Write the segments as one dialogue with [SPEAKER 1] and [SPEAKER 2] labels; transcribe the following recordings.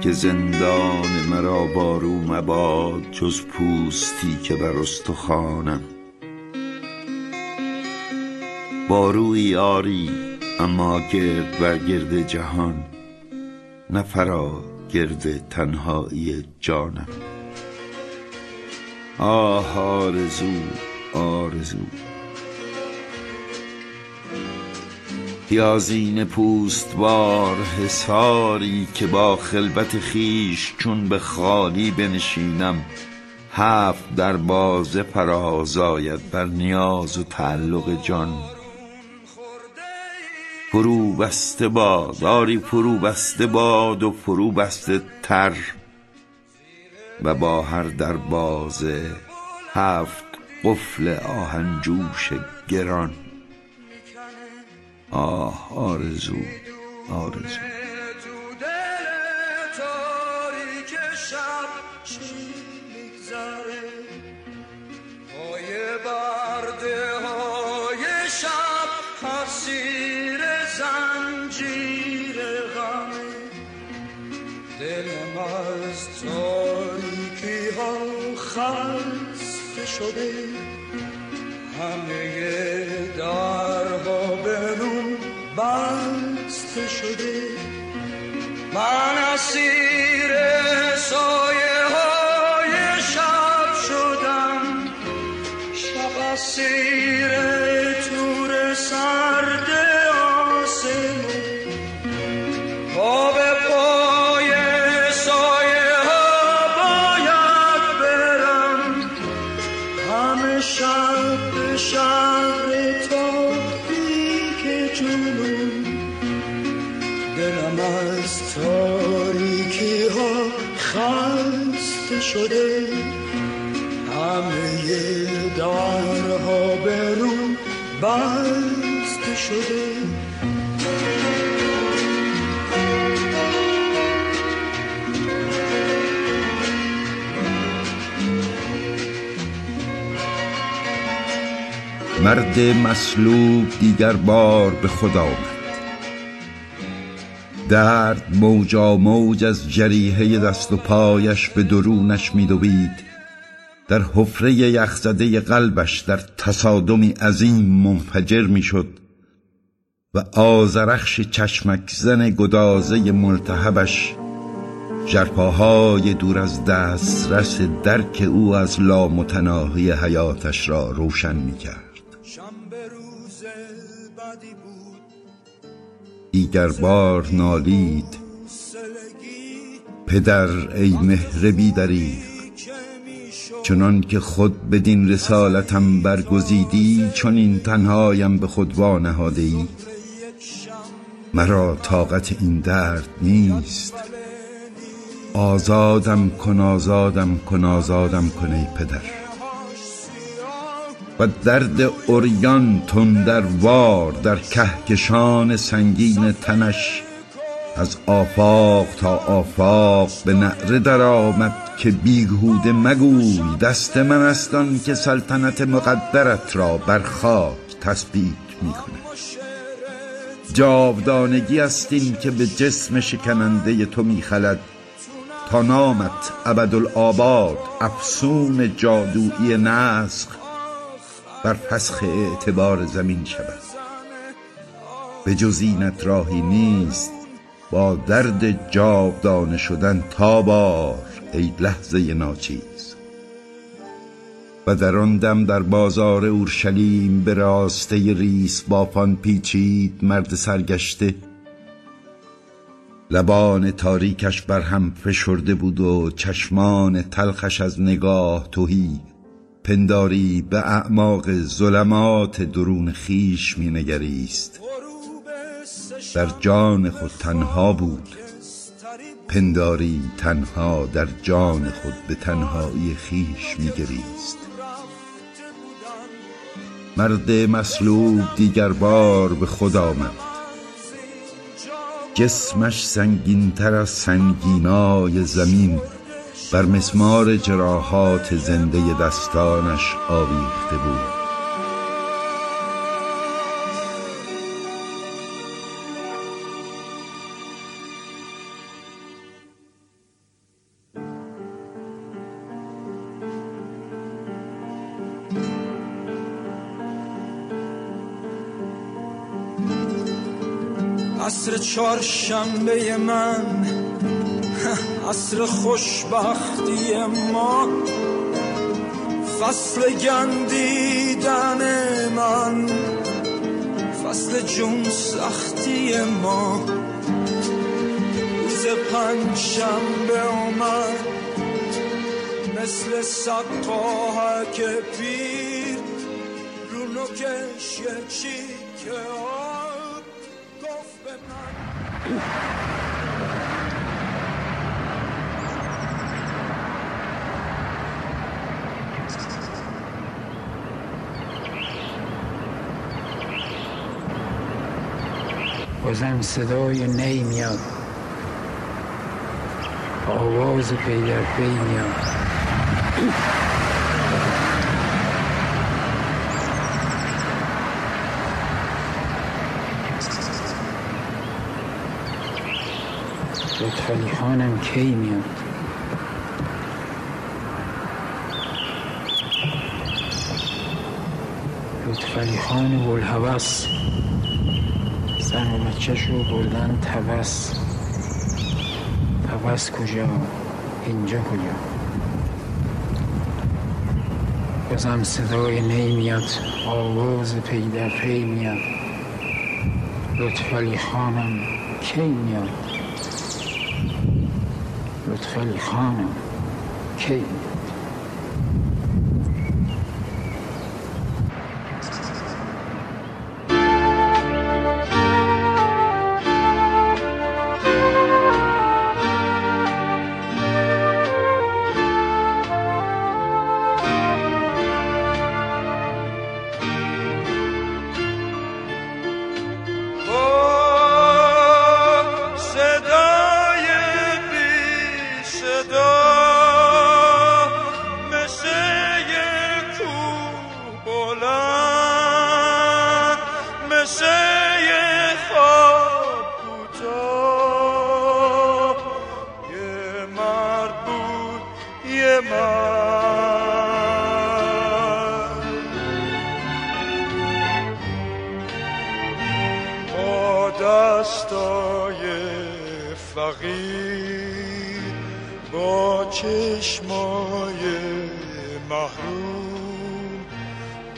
[SPEAKER 1] که زندان مرا بارو مباد جز پوستی که بر استخوانم. بارویی آری اما گرد بر گرد جهان نه فرا گرد تنهایی جانم. آه آرزو آرزو. پیازین پوستوار حصاری که با خلوت خویش چون به خالی بنشینم هفت دروازه فراز آید بر نیاز و تعلق جان. فرو بسته باد آری فرو بسته باد و فرو بسته تر. و با هر دروازه هفت قفل آهنجوش گران.
[SPEAKER 2] زنجیر غمه دلم از تاریکی ها خسته شده همه من شده همه درها به رو بسته شده.
[SPEAKER 1] مرد مصلوب دیگر بار به آمد درد موجا موج از جریحه دست و پایش به درونش میدوید در حفره یخزده قلبش در تصادمی عظیم منفجر می‌شد و آزرخش چشمک زن گدازه ملتهبش جرپاهای دور از دسترس درک او از لامتناهی حیاتش را روشن می‌کرد
[SPEAKER 2] شنبه روز بدی بود.
[SPEAKER 1] دیگر بار نالید. پدر ای مهر بی دریغ
[SPEAKER 2] که می‌شد
[SPEAKER 1] چنان که خود بدین رسالتم برگزیدی چون این تنهایم به خود وانهاده ای
[SPEAKER 2] یک شم
[SPEAKER 1] مرا طاقت این درد نیست. آزادم کن آزادم کن آزادم کن ای پدر. و درد اوریان تندر وار در کهکشان سنگین تنش. از آفاق تا آفاق به نعره درآمد که بیهوده مگوی دست من است که سلطنت مقدرت را بر خاک تثبیت می کند. جاودانگی است این که به جسم شکننده تو میخلد تا نامت ابدالآباد افسون جادویی نسخ بر فسخ اعتبار زمین شود. به جز اینت راهی نیست با درد جاودانه شدن تابار ای لحظه ناچیز. و در آن دم در بازار اورشلیم به راسته ریس بافان پیچید مرد سرگشته. لبان تاریکش بر هم فشرده بود و چشمان تلخش از نگاه توهی پنداری به اعماق ظلمات درون خیش می نگریست در جان خود تنها بود. پنداری تنها در جان خود به تنهایی خیش می گریست مرد مصلوب دیگر بار به خود آمد. جسمش سنگینتر از سنگینای زمین بر مسمار جراحات زنده دستانش آویخته بود.
[SPEAKER 2] عصر چهارشنبه من عصر خوشبختی ما فصل گندیدن من فصل جون سختی ما. روز پنج شنبه اومد مثل که پیر رو نکش یکی که آب گفت به من.
[SPEAKER 3] بازم صدای نی میاد. آواز پی در پی میاد. لطفالی خانم کی میاد؟ لطفالی خان بولحوث زن و بچهش رو بردن. توس. توس کجا؟ اینجا کجا؟ بازم صدای نی میاد. آواز پی در پی میاد. لطفالی خانم کی میاد؟ لطفالی خانم کی؟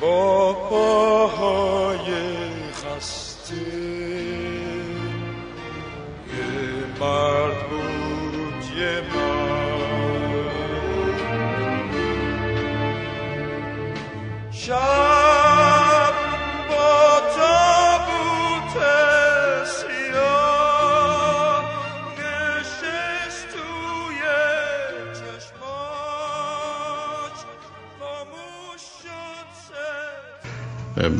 [SPEAKER 3] میاد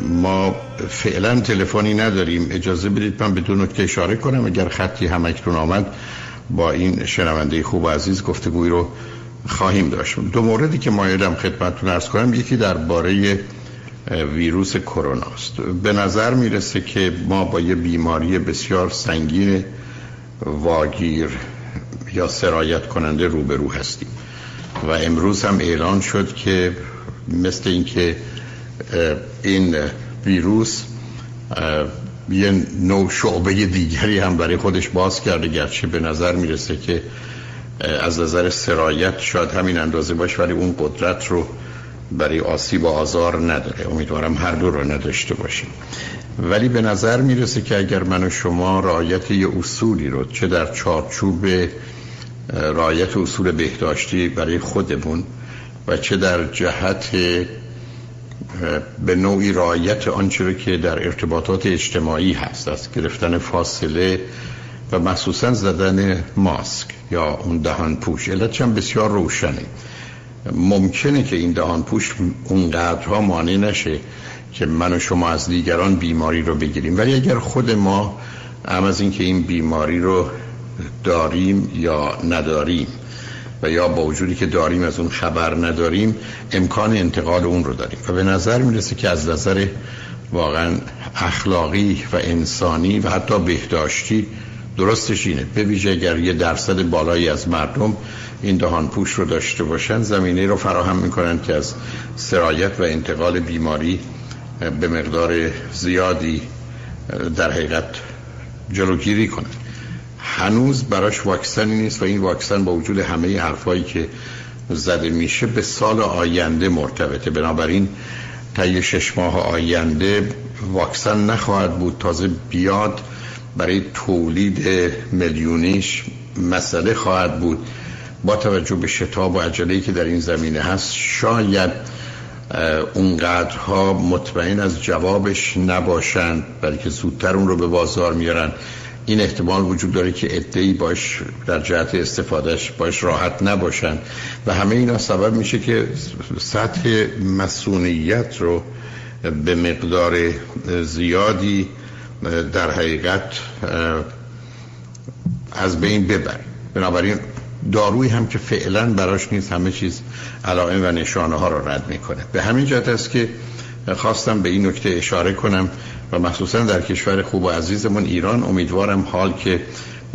[SPEAKER 4] ما فعلا تلفنی نداریم. اجازه بدید من بدون نکته اشاره کنم. اگر خطی هم اکنون آمد با این شنونده خوب و عزیز گفتگوی رو خواهیم داشت. دو موردی که مایلم خدمتتون ارز کنم یکی درباره ویروس کرونا است به نظر می‌رسه که ما با یه بیماری بسیار سنگین واگیر یا سرایت کننده روبرو هستیم. و امروز هم اعلان شد که مثل اینکه این ویروس یه نوع شعبه دیگری هم برای خودش باز کرده گرچه به نظر می‌رسه که از نظر سرایت شاید همین اندازه باشه ولی اون قدرت رو برای آسیب و آزار نداره. امیدوارم هر دو رو نداشته باشیم. ولی به نظر می‌رسه که اگر من و شما رعایت یه اصولی رو چه در چارچوب رعایت اصول بهداشتی برای خودمون و چه در جهت به نوعی رعایت آنچه که در ارتباطات اجتماعی هست از گرفتن فاصله و مخصوصا زدن ماسک یا اون دهان پوش. علت هم بسیار روشنه. ممکنه که این دهان پوش اونقدرها مانع نشه که من و شما از دیگران بیماری رو بگیریم. ولی اگر خود ما هم از اینکه این بیماری رو داریم یا نداریم و یا با وجودی که داریم از اون خبر نداریم امکان انتقال اون رو داریم. و به نظر می‌رسه که از نظر واقعا اخلاقی و انسانی و حتی بهداشتی درستش اینه. به ویژه اگر یه درصد بالایی از مردم این دهان پوش رو داشته باشن زمینه رو فراهم می‌کنن که از سرایت و انتقال بیماری به مقدار زیادی در حقیقت جلوگیری کنن. هنوز براش واکسنی نیست و این واکسن با وجود همه حرفایی که زده میشه به سال آینده مرتبطه. بنابراین طی شش ماه آینده واکسن نخواهد بود. تازه بیاد برای تولید میلیونیش مسئله خواهد بود. با توجه به شتاب و عجله‌ای که در این زمینه هست شاید اونقدرها مطمئن از جوابش نباشند بلکه زودتر اون رو به بازار میارن. این احتمال وجود داره که ادهی باش در جهت استفادهش باش راحت نباشن. و همه اینا سبب میشه که سطح مسئولیت رو به مقدار زیادی در حقیقت از بین ببر بنابراین داروی هم که فعلا براش نیست همه چیز علائم و نشانه ها رو رد می‌کنه. به همین جهت است که خواستم به این نکته اشاره کنم و مخصوصا در کشور خوب و عزیزمون ایران امیدوارم حال که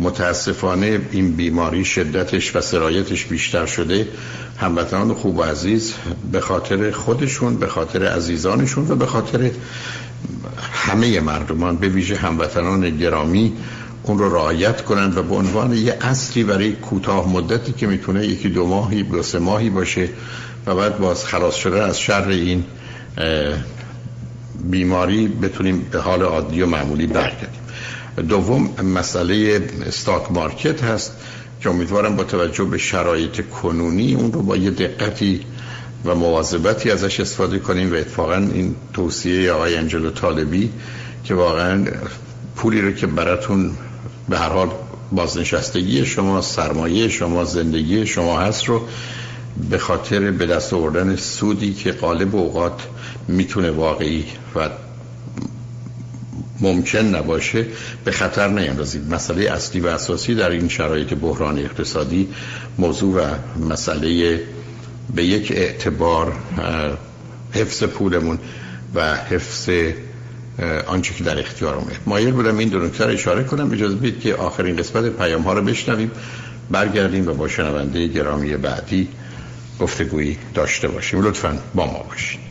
[SPEAKER 4] متاسفانه این بیماری شدتش و سرایتش بیشتر شده هموطنان خوب و عزیز به خاطر خودشون به خاطر عزیزانشون و به خاطر همه مردمان به ویژه هموطنان گرامی اون رو رعایت کنند و به عنوان یه اصلی برای کوتاه مدتی که می‌تونه یکی دو ماهی دو سه ماهی باشه و بعد باز خلاص شده از شر این بیماری بتونیم به حال عادی و معمولی برگردیم. دوم مسئله استاک مارکت هست که امیدوارم با توجه به شرایط کنونی اون رو با یه دقتی و مواظبتی ازش استفاده کنیم و اتفاقا این توصیه آقای انجلو طالبی که واقعا پولی رو که براتون به هر حال بازنشستگی شما سرمایه شما زندگی شما هست رو به خاطر به دست آوردن سودی که قالب اوقات می‌تونه واقعی و ممکن نباشه به خطر نیندازید مسئله اصلی و اساسی در این شرایط بحران اقتصادی موضوع و مسئله به یک اعتبار حفظ پولمون و حفظ آنچه که در اختیارمه مایل بودم این دو نکته اشاره کنم. اجازه بدید که آخرین قسمت پیام ها رو بشنویم برگردیم و با شنونده گرامی بعدی گفتگویی داشته باشیم. لطفا با ما باشید.